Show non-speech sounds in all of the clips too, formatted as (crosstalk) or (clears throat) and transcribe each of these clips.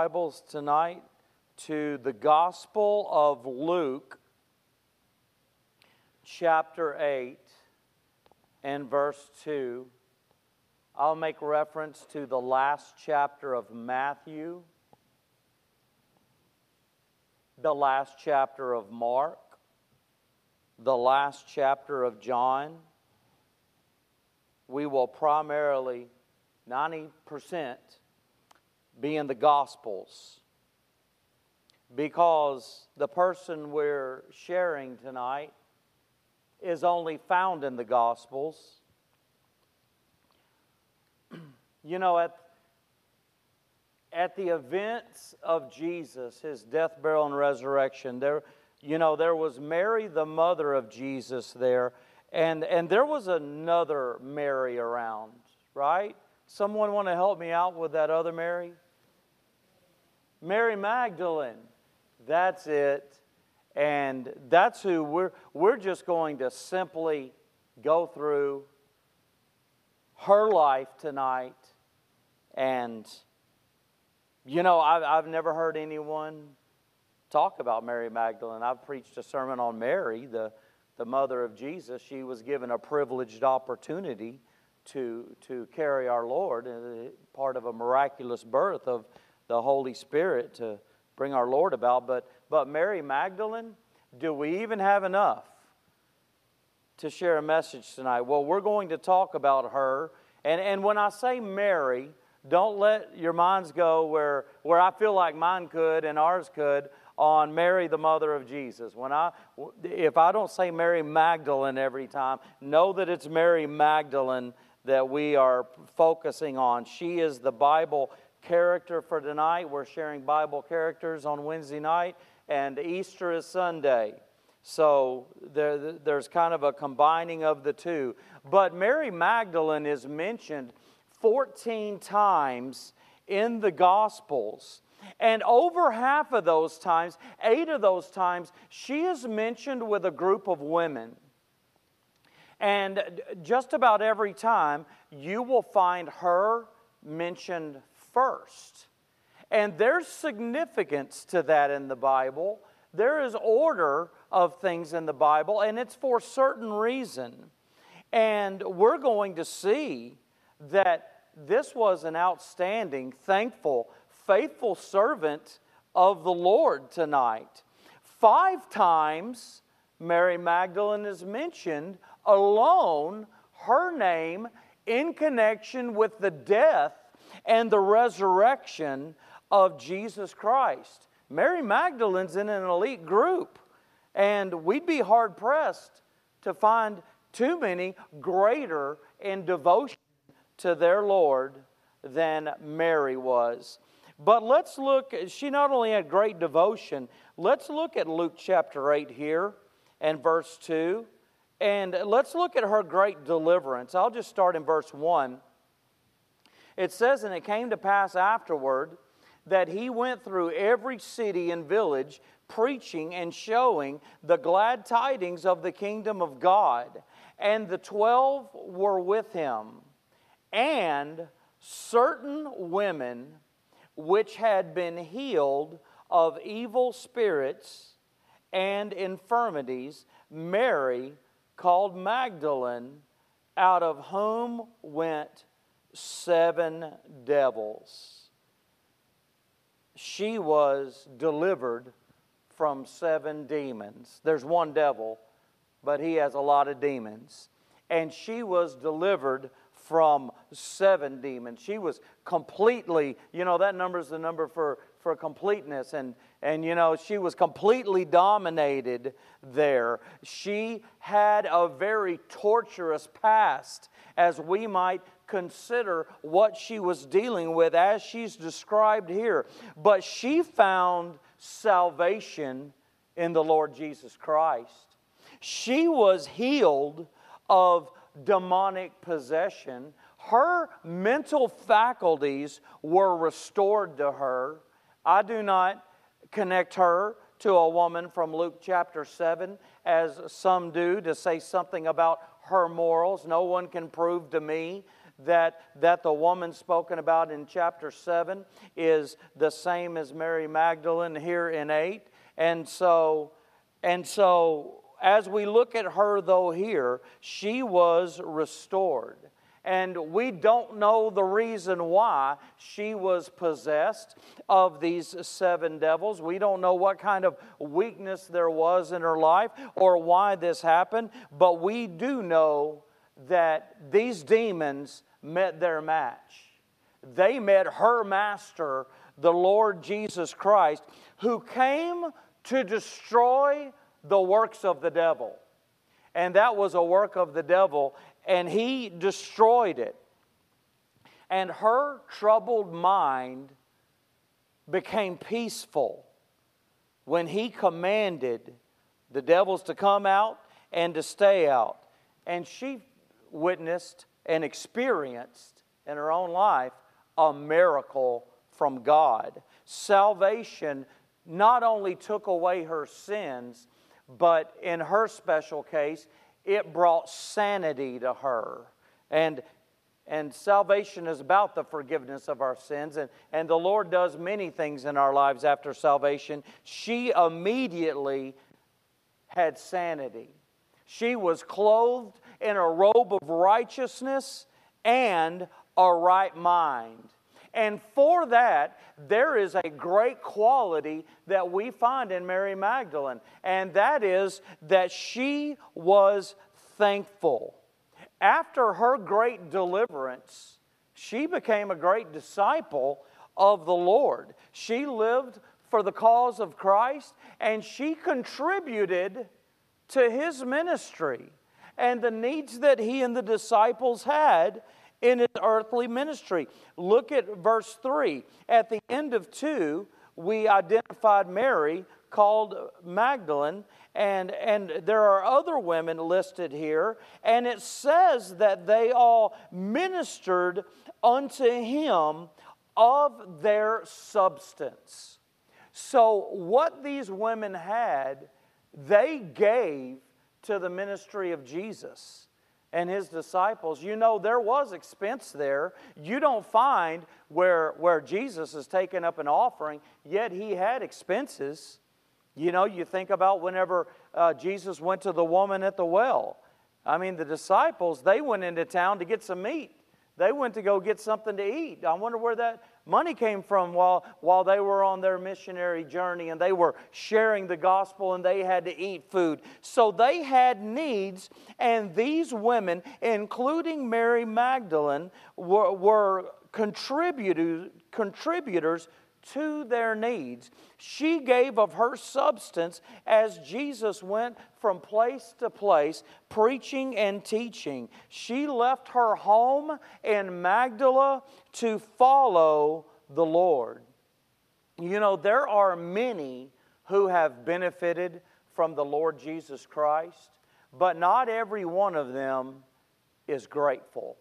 Bibles tonight to the Gospel of Luke, chapter 8 and verse 2. I'll make reference to the last chapter of Matthew, the last chapter of Mark, the last chapter of John. We will primarily, 90%, be in the Gospels because the person we're sharing tonight is only found in the Gospels. (clears throat) you know, at, at the events of Jesus, his death, burial, and resurrection, there, you know, there was Mary, the mother of Jesus, there, and, and there was another Mary around, right? Someone want to help me out with that other Mary? Mary Magdalene. That's it. And that's who we're, we're just going to simply go through her life tonight. And, you know, I've, I've never heard anyone talk about Mary Magdalene. I've preached a sermon on Mary, the, the mother of Jesus. She was given a privileged opportunity to, to carry our Lord, uh, part of a miraculous birth of the Holy Spirit to bring our Lord about. But, but Mary Magdalene, do we even have enough to share a message tonight? Well, we're going to talk about her. And, and when I say Mary, don't let your minds go where, where I feel like mine could and ours could on Mary, the mother of Jesus. When I, if I don't say Mary Magdalene every time, know that it's Mary Magdalene that we are focusing on. She is the Bible character for tonight. We're sharing Bible characters on Wednesday night, and Easter is Sunday. So there, there's kind of a combining of the two. But Mary Magdalene is mentioned 14 times in the Gospels. And over half of those times, eight of those times, she is mentioned with a group of women. And just about every time, you will find her mentioned first. And there's significance to that in the Bible. There is order of things in the Bible, and it's for certain reason. And we're going to see that this was an outstanding, thankful, faithful servant of the Lord tonight. Five times Mary Magdalene is mentioned alone, her name in connection with the death and the resurrection of Jesus Christ. Mary Magdalene's in an elite group, and we'd be hard pressed to find too many greater in devotion to their Lord than Mary was. But let's look, she not only had great devotion, let's look at Luke chapter 8 here and verse 2. And let's look at her great deliverance. I'll just start in verse 1. It says, And it came to pass afterward that he went through every city and village, preaching and showing the glad tidings of the kingdom of God. And the twelve were with him, and certain women which had been healed of evil spirits and infirmities, Mary called Magdalene, out of whom went seven devils. She was delivered from seven demons. There's one devil, but he has a lot of demons. And she was delivered from seven demons. She was completely, you know, that number is the number for, for completeness. And, and, you know, she was completely dominated there. She had a very torturous past, as we might consider what she was dealing with as she's described here. But she found salvation in the Lord Jesus Christ. She was healed of demonic possession. Her mental faculties were restored to her. I do not connect her to a woman from Luke chapter 7 as some do to say something about her morals. No one can prove to me that, that the woman spoken about in chapter 7 is the same as Mary Magdalene here in 8. And so, and so as we look at her, though, here, she was restored. And we don't know the reason why she was possessed of these seven devils. We don't know what kind of weakness there was in her life or why this happened, but we do know that these demons met their match. They met her master, the Lord Jesus Christ, who came to destroy the works of the devil. And that was a work of the devil, and he destroyed it. And her troubled mind became peaceful when he commanded the devils to come out and to stay out. And she witnessed and experienced in her own life a miracle from God. Salvation not only took away her sins, but in her special case, it brought sanity to her. And, and salvation is about the forgiveness of our sins, and, and the Lord does many things in our lives after salvation. She immediately had sanity. She was clothed in a robe of righteousness and a right mind. And for that, there is a great quality that we find in Mary Magdalene, and that is that she was thankful. After her great deliverance, she became a great disciple of the Lord. She lived for the cause of Christ, and she contributed to his ministry and the needs that he and the disciples had in his earthly ministry. Look at verse 3. At the end of 2, we identified Mary called Magdalene, and, and there are other women listed here, and it says that they all ministered unto him of their substance. So, what these women had, they gave to the ministry of Jesus and his disciples. You know, there was expense there. You don't find where, where Jesus is taking up an offering, yet he had expenses. You know, you think about whenever uh, Jesus went to the woman at the well. I mean, the disciples, they went into town to get some meat. They went to go get something to eat. I wonder where that money came from while, while they were on their missionary journey and they were sharing the gospel and they had to eat food. So they had needs, and these women, including Mary Magdalene, were, were contributors, contributors to their needs. She gave of her substance as Jesus went from place to place preaching and teaching. She left her home in Magdala to follow the Lord. You know, there are many who have benefited from the Lord Jesus Christ, but not every one of them is grateful.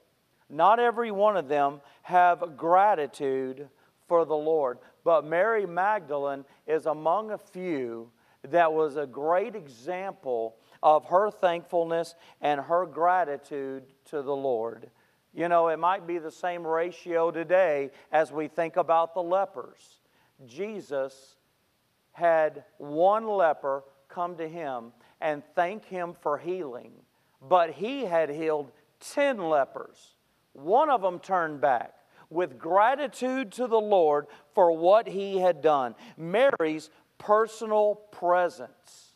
Not every one of them have gratitude for the Lord. But Mary Magdalene is among a few that was a great example of her thankfulness and her gratitude to the Lord. You know, it might be the same ratio today as we think about the lepers. Jesus had one leper come to him and thank him for healing, but he had healed 10 lepers. One of them turned back with gratitude to the Lord for what he had done. Mary's personal presence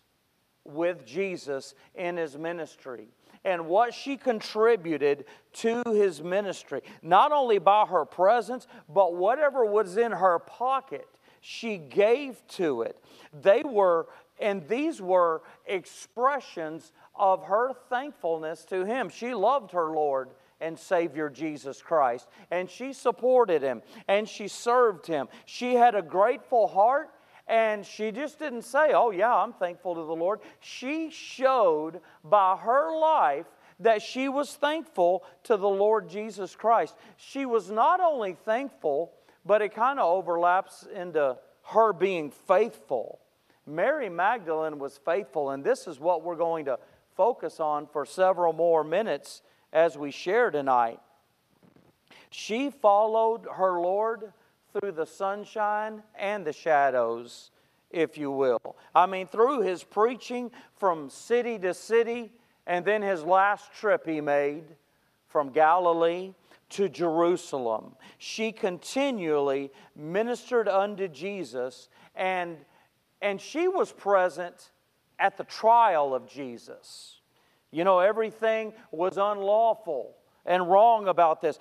with Jesus in his ministry and what she contributed to his ministry, not only by her presence, but whatever was in her pocket, she gave to it. They were, and these were expressions of her thankfulness to him. She loved her Lord and Savior Jesus Christ. And she supported him and she served him. She had a grateful heart and she just didn't say, Oh, yeah, I'm thankful to the Lord. She showed by her life that she was thankful to the Lord Jesus Christ. She was not only thankful, but it kind of overlaps into her being faithful. Mary Magdalene was faithful, and this is what we're going to focus on for several more minutes as we share tonight. She followed her Lord through the sunshine and the shadows, if you will. I mean, through his preaching from city to city, and then his last trip he made from Galilee to Jerusalem. She continually ministered unto Jesus, and, and she was present at the trial of Jesus. You know, everything was unlawful and wrong about this.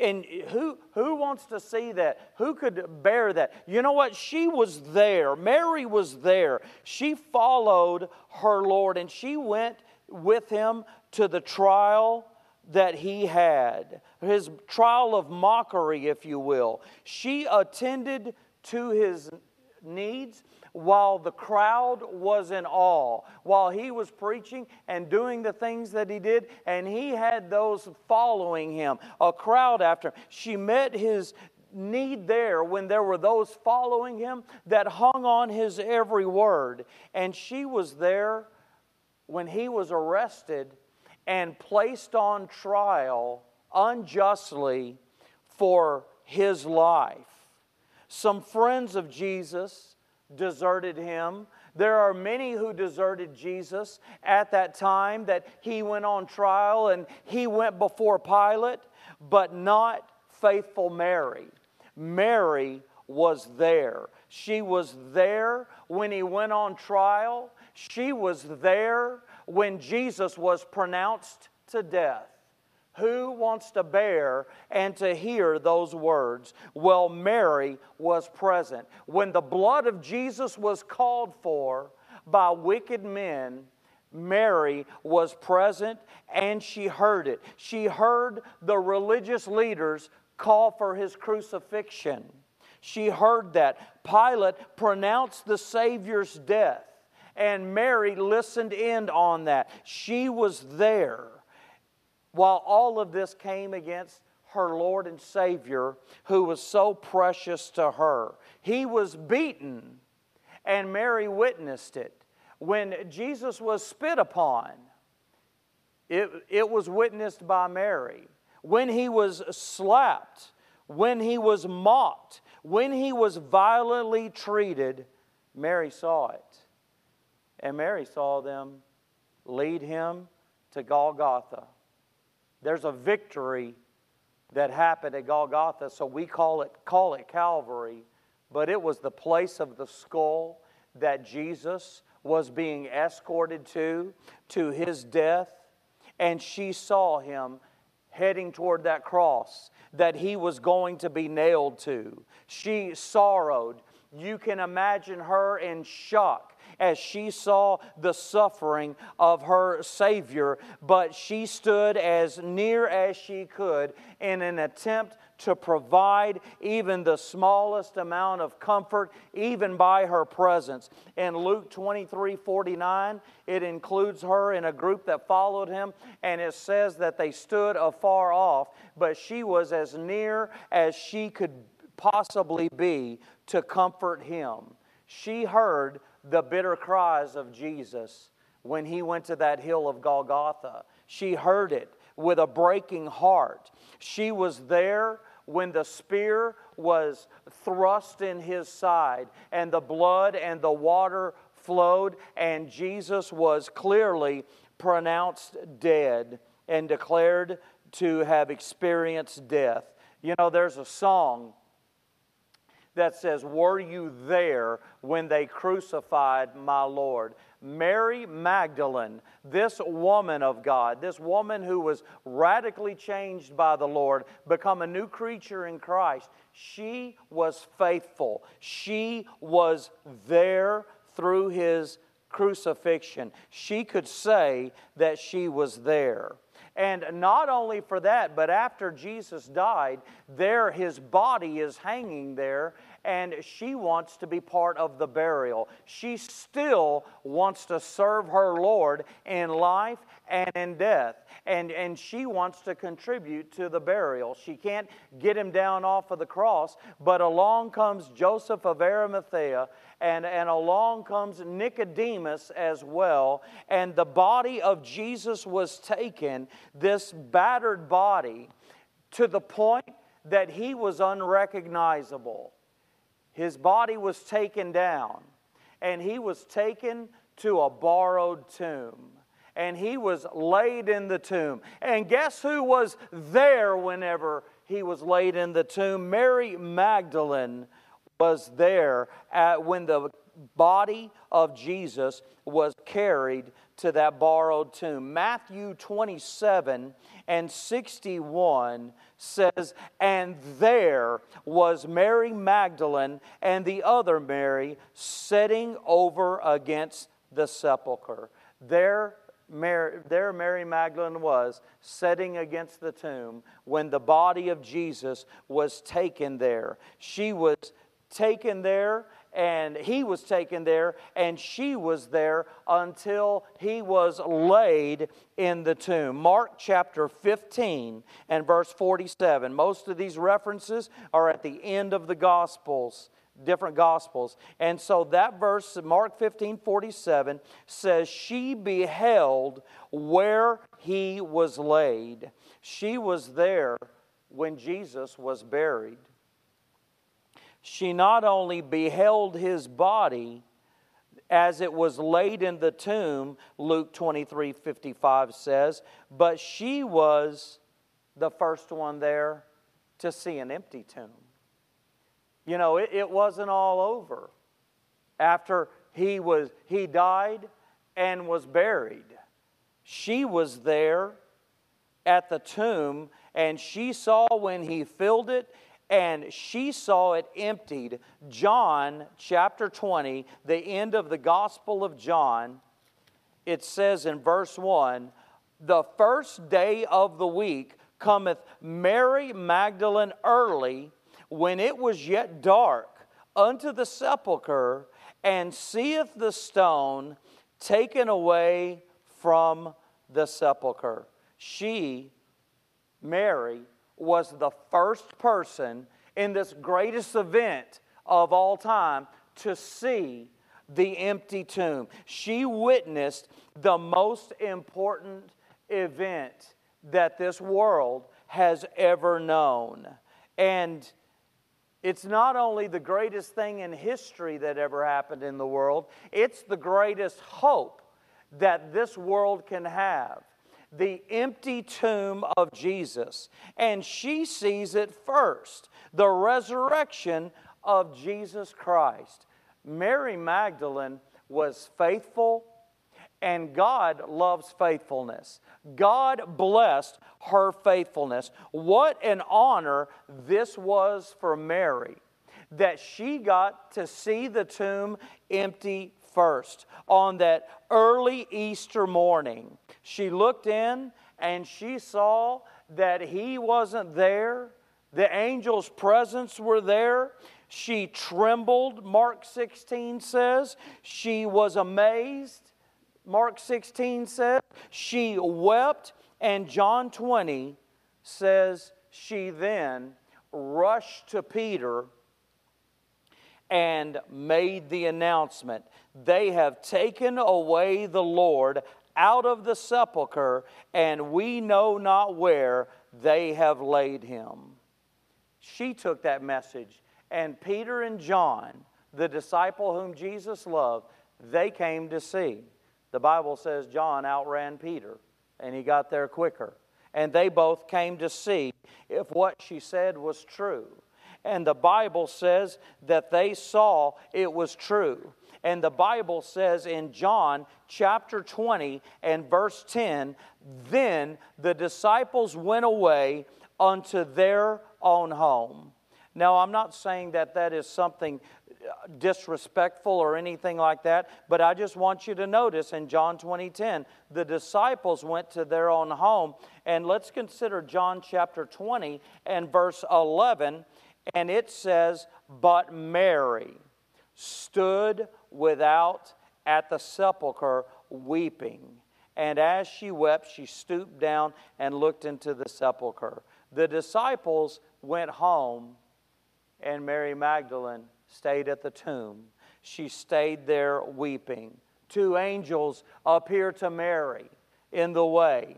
And who, who wants to see that? Who could bear that? You know what? She was there. Mary was there. She followed her Lord and she went with him to the trial that he had, his trial of mockery, if you will. She attended to his needs while the crowd was in awe, while he was preaching and doing the things that he did, and he had those following him, a crowd after him. She met his need there when there were those following him that hung on his every word. And she was there when he was arrested and placed on trial unjustly for his life. Some friends of Jesus deserted him. There are many who deserted Jesus at that time that he went on trial and he went before Pilate, but not faithful Mary. Mary was there. She was there when he went on trial. She was there when Jesus was pronounced to death. Who wants to bear and to hear those words? Well, Mary was present. When the blood of Jesus was called for by wicked men, Mary was present and she heard it. She heard the religious leaders call for his crucifixion. She heard that. Pilate pronounced the Savior's death, and Mary listened in on that. She was there while all of this came against her Lord and Savior, who was so precious to her. He was beaten, and Mary witnessed it. When Jesus was spit upon, it, it was witnessed by Mary. When he was slapped, when he was mocked, when he was violently treated, Mary saw it. And Mary saw them lead him to Golgotha. There's a victory that happened at Golgotha, so we call it, call it Calvary, but it was the place of the skull that Jesus was being escorted to, to his death, and she saw him heading toward that cross that he was going to be nailed to. She sorrowed. You can imagine her in shock as she saw the suffering of her Savior, but she stood as near as she could in an attempt to provide even the smallest amount of comfort, even by her presence. In Luke 23 49, it includes her in a group that followed him, and it says that they stood afar off, but she was as near as she could possibly be to comfort him. She heard the bitter cries of Jesus when he went to that hill of Golgotha. She heard it with a breaking heart. She was there when the spear was thrust in his side and the blood and the water flowed, and Jesus was clearly pronounced dead and declared to have experienced death. You know, there's a song that says, Were you there when they crucified my Lord? Mary Magdalene, this woman of God, this woman who was radically changed by the Lord, become a new creature in Christ, she was faithful. She was there through his crucifixion. She could say that she was there. And not only for that, but after Jesus died, there his body is hanging there, and she wants to be part of the burial. She still wants to serve her Lord in life and in death. And, and she wants to contribute to the burial. She can't get him down off of the cross, but along comes Joseph of Arimathea, and, and along comes Nicodemus as well. And the body of Jesus was taken, this battered body, to the point that he was unrecognizable. His body was taken down, and he was taken to a borrowed tomb. And he was laid in the tomb. And guess who was there whenever he was laid in the tomb? Mary Magdalene was there at, when the body of Jesus was carried to that borrowed tomb. Matthew 27 and 61 says, And there was Mary Magdalene and the other Mary sitting over against the sepulchre. There Mary, there Mary Magdalene was sitting against the tomb when the body of Jesus was taken there. She was taken there and he was taken there, and she was there until he was laid in the tomb. Mark chapter 15 and verse 47. Most of these references are at the end of the Gospels different gospels. And so that verse, Mark 15 47, says, She beheld where he was laid. She was there when Jesus was buried she not only beheld his body as it was laid in the tomb, Luke 23 55 says, but she was the first one there to see an empty tomb. You know, it, it wasn't all over after he was he died and was buried. She was there at the tomb and she saw when he filled it and she saw it emptied. John chapter 20, the end of the Gospel of John, it says in verse 1 The first day of the week cometh Mary Magdalene early, when it was yet dark, unto the sepulchre, and seeth the stone taken away from the sepulchre. She, Mary, was the first person in this greatest event of all time to see the empty tomb. She witnessed the most important event that this world has ever known. And it's not only the greatest thing in history that ever happened in the world, it's the greatest hope that this world can have the empty tomb of Jesus. And she sees it first the resurrection of Jesus Christ. Mary Magdalene was faithful, and God loves faithfulness. God blessed her faithfulness. What an honor this was for Mary that she got to see the tomb empty first on that early Easter morning. She looked in and she saw that he wasn't there. The angel's presence were there. She trembled, Mark 16 says. She was amazed, Mark 16 says. She wept, and John 20 says she then rushed to Peter and made the announcement They have taken away the Lord out of the sepulchre, and we know not where they have laid him. She took that message, and Peter and John, the disciple whom Jesus loved, they came to see. The Bible says John outran Peter, and he got there quicker. And they both came to see if what she said was true. And the Bible says that they saw it was true. And the Bible says in John chapter 20 and verse 10 then the disciples went away unto their own home. Now, I'm not saying that that is something disrespectful or anything like that, but I just want you to notice in John 20:10, the disciples went to their own home, and let's consider John chapter 20 and verse 11, and it says, "But Mary stood without at the sepulchre weeping. And as she wept, she stooped down and looked into the sepulchre. The disciples went home, and Mary Magdalene stayed at the tomb. She stayed there weeping. Two angels appear to Mary in the way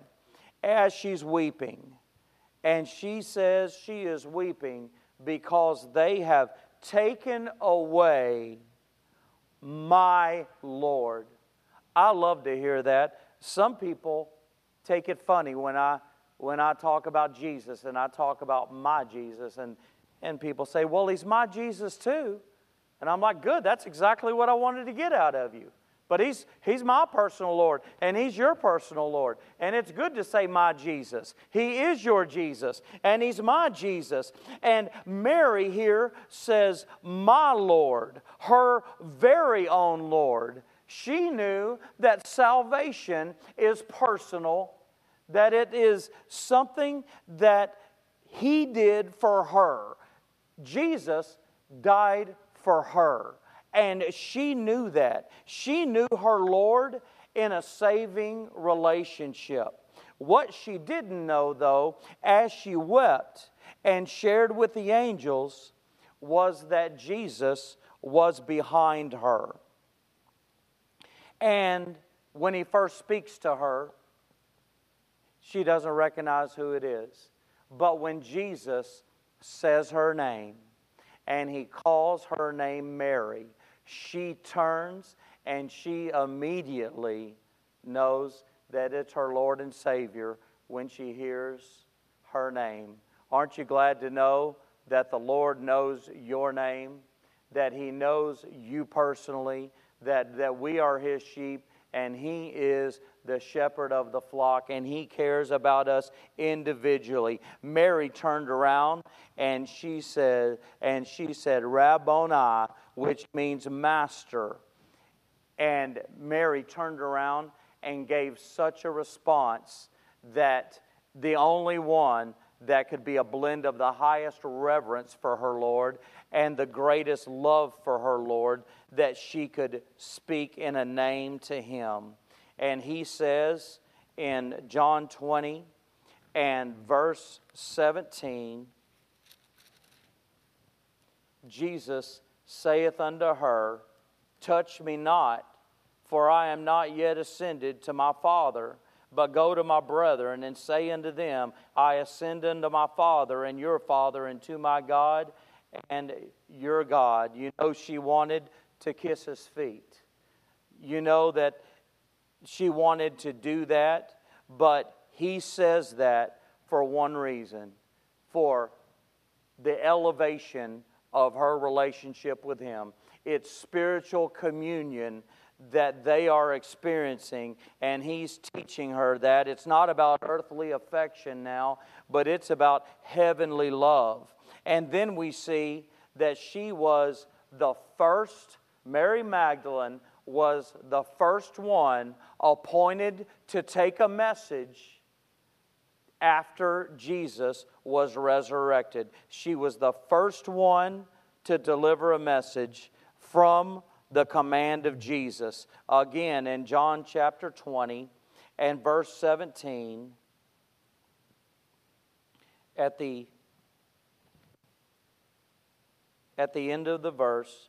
as she's weeping. And she says she is weeping because they have taken away my Lord. I love to hear that. Some people take it funny when I when I talk about Jesus and I talk about my Jesus and and people say, "Well, he's my Jesus too." And I'm like, "Good, that's exactly what I wanted to get out of you." But he's, he's my personal Lord, and He's your personal Lord. And it's good to say, My Jesus. He is your Jesus, and He's my Jesus. And Mary here says, My Lord, her very own Lord. She knew that salvation is personal, that it is something that He did for her. Jesus died for her. And she knew that. She knew her Lord in a saving relationship. What she didn't know, though, as she wept and shared with the angels, was that Jesus was behind her. And when he first speaks to her, she doesn't recognize who it is. But when Jesus says her name and he calls her name Mary, she turns and she immediately knows that it's her Lord and Savior when she hears her name. Aren't you glad to know that the Lord knows your name, that He knows you personally, that, that we are His sheep, and He is the shepherd of the flock, and He cares about us individually. Mary turned around and she said, and she said, Rabboni, which means master. And Mary turned around and gave such a response that the only one that could be a blend of the highest reverence for her Lord and the greatest love for her Lord that she could speak in a name to him. And he says in John 20 and verse 17, Jesus saith unto her, Touch me not, for I am not yet ascended to my Father, but go to my brethren and say unto them, I ascend unto my Father and your Father, and to my God and your God. You know, she wanted to kiss his feet. You know that she wanted to do that, but he says that for one reason for the elevation of her relationship with Him. It's spiritual communion that they are experiencing, and He's teaching her that. It's not about earthly affection now, but it's about heavenly love. And then we see that she was the first, Mary Magdalene was the first one appointed to take a message after Jesus was resurrected. She was the first one to deliver a message from the command of Jesus. Again, in John chapter 20 and verse 17, at the at the end of the verse,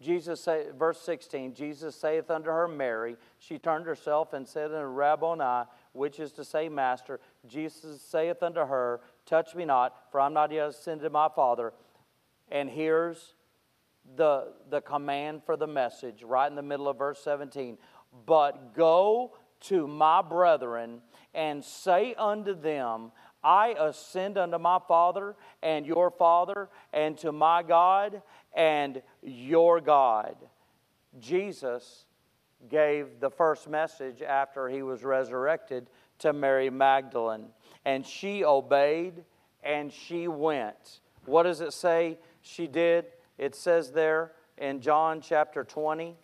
Jesus say, verse 16, Jesus saith unto her, Mary. She turned herself and said unto Rabboni, which is to say, Master. Jesus saith unto her, Touch me not, for I'm not yet ascended to my Father. And here's the, the command for the message, right in the middle of verse 17. But go to my brethren and say unto them, I ascend unto my Father and your Father, and to my God and your God. Jesus gave the first message after he was resurrected to Mary Magdalene, and she obeyed and she went. What does it say she did? It says there in John chapter 20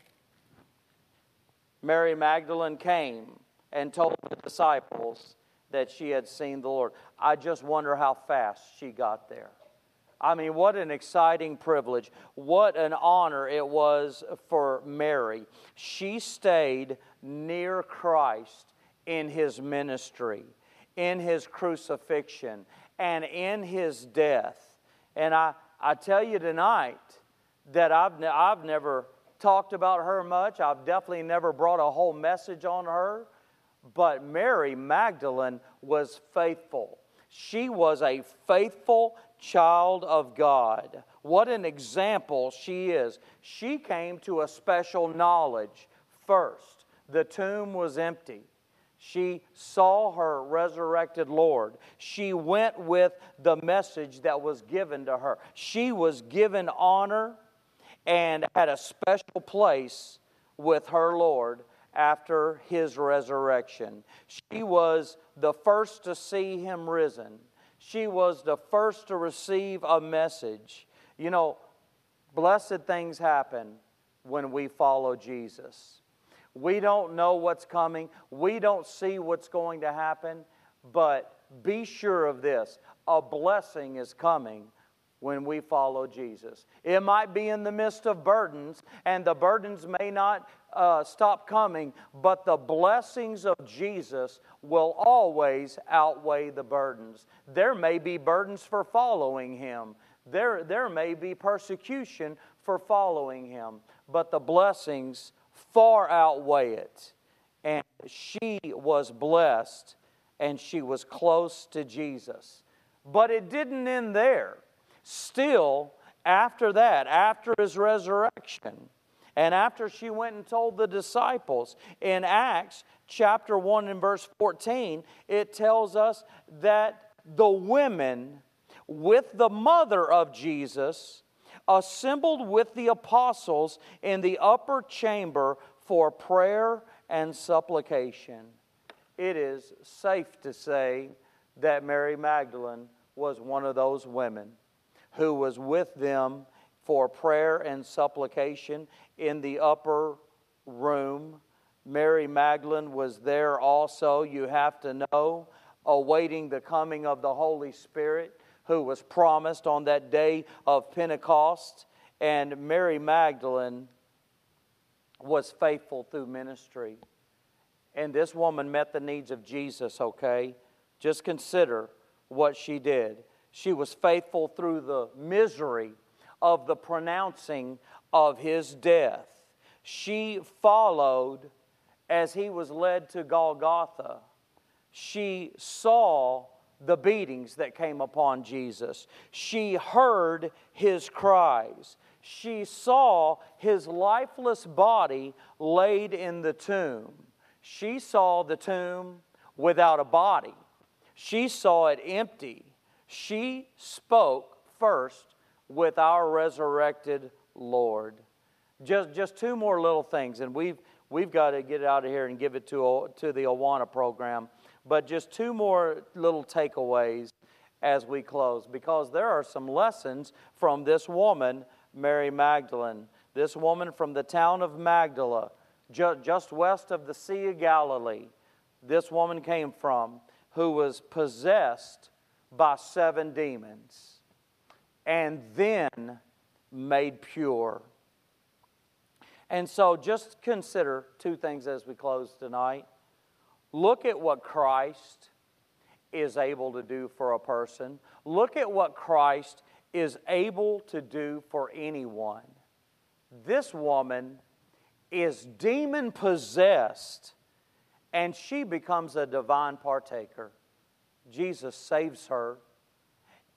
Mary Magdalene came and told the disciples that she had seen the Lord. I just wonder how fast she got there. I mean, what an exciting privilege. What an honor it was for Mary. She stayed near Christ in his ministry, in his crucifixion, and in his death. And I, I tell you tonight that I've, I've never talked about her much. I've definitely never brought a whole message on her. but Mary Magdalene was faithful. She was a faithful child of God. What an example she is. She came to a special knowledge first. The tomb was empty. She saw her resurrected Lord. She went with the message that was given to her. She was given honor and had a special place with her Lord after his resurrection. She was the first to see him risen. She was the first to receive a message. You know, blessed things happen when we follow Jesus. We don't know what's coming, we don't see what's going to happen, but be sure of this a blessing is coming when we follow Jesus. It might be in the midst of burdens, and the burdens may not uh, stop coming, but the blessings of Jesus will always outweigh the burdens. There may be burdens for following Him, there, there may be persecution for following Him, but the blessings far outweigh it. And she was blessed and she was close to Jesus. But it didn't end there. Still, after that, after his resurrection, and after she went and told the disciples in Acts chapter 1 and verse 14, it tells us that the women with the mother of Jesus assembled with the apostles in the upper chamber for prayer and supplication. It is safe to say that Mary Magdalene was one of those women who was with them for prayer and supplication in the upper room. Mary Magdalene was there also, you have to know, awaiting the coming of the Holy Spirit who was promised on that day of Pentecost. And Mary Magdalene was faithful through ministry. And this woman met the needs of Jesus, okay? Just consider what she did. She was faithful through the misery of the pronouncing of his death. She followed as he was led to Golgotha. She saw the beatings that came upon Jesus. She heard his cries. She saw his lifeless body laid in the tomb. She saw the tomb without a body. She saw it empty. She spoke first with our resurrected Lord. Just, just two more little things, and we've, we've got to get it out of here and give it to, to the Awana program. But just two more little takeaways as we close, because there are some lessons from this woman, Mary Magdalene. This woman from the town of Magdala, ju- just west of the Sea of Galilee, this woman came from, who was possessed by seven demons and then made pure. And so just consider two things as we close tonight. Look at what Christ is able to do for a person. Look at what Christ is able to do for anyone. This woman is demon possessed and she becomes a divine partaker. Jesus saves her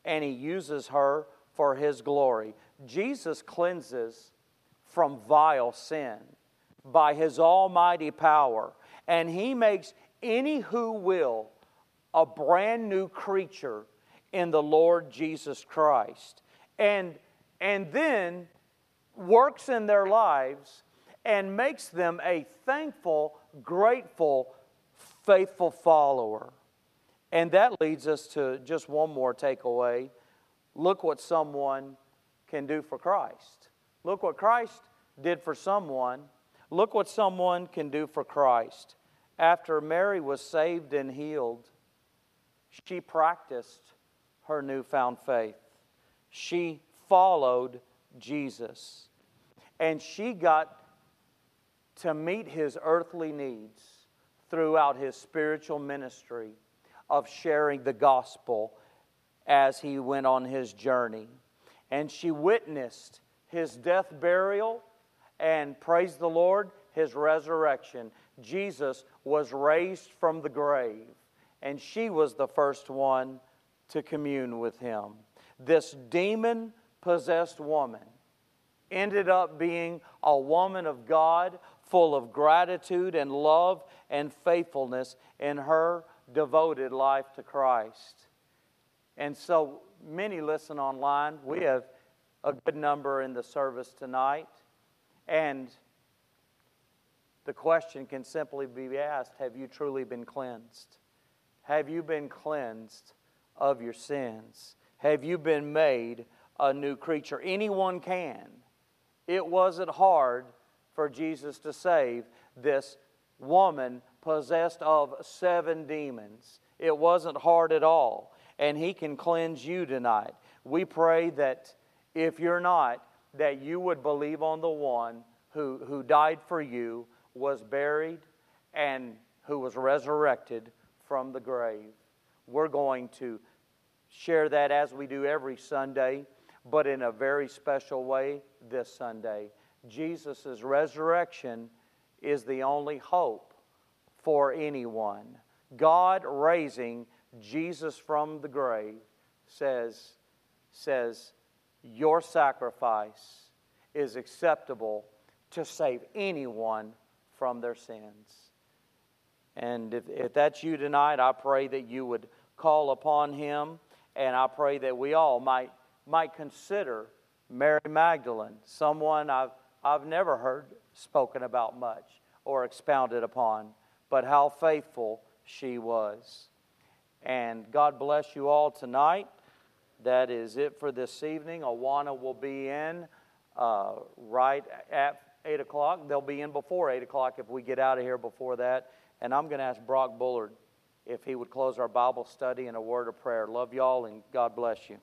and he uses her for his glory. Jesus cleanses from vile sin by his almighty power, and he makes any who will a brand new creature in the Lord Jesus Christ. And, and then works in their lives and makes them a thankful, grateful, faithful follower. And that leads us to just one more takeaway. Look what someone can do for Christ. Look what Christ did for someone. Look what someone can do for Christ. After Mary was saved and healed, she practiced her newfound faith. She followed Jesus. And she got to meet his earthly needs throughout his spiritual ministry of sharing the gospel as he went on his journey. And she witnessed his death, burial, and praise the Lord, his resurrection, Jesus was raised from the grave, and she was the first one to commune with him. This demon possessed woman ended up being a woman of God, full of gratitude and love and faithfulness in her devoted life to Christ. And so many listen online. We have a good number in the service tonight. And the question can simply be asked Have you truly been cleansed? Have you been cleansed of your sins? Have you been made a new creature? Anyone can. It wasn't hard for Jesus to save this woman possessed of seven demons. It wasn't hard at all. And He can cleanse you tonight. We pray that if you're not, that you would believe on the one who, who died for you, was buried, and who was resurrected from the grave. We're going to share that as we do every Sunday, but in a very special way this Sunday. Jesus' resurrection is the only hope for anyone. God raising Jesus from the grave says, says Your sacrifice is acceptable to save anyone from their sins. And if, if that's you tonight, I pray that you would call upon him, and I pray that we all might, might consider Mary Magdalene, someone I've, I've never heard spoken about much or expounded upon, but how faithful she was. And God bless you all tonight. That is it for this evening. Awana will be in uh, right at 8 o'clock. They'll be in before 8 o'clock if we get out of here before that. And I'm going to ask Brock Bullard if he would close our Bible study in a word of prayer. Love y'all and God bless you.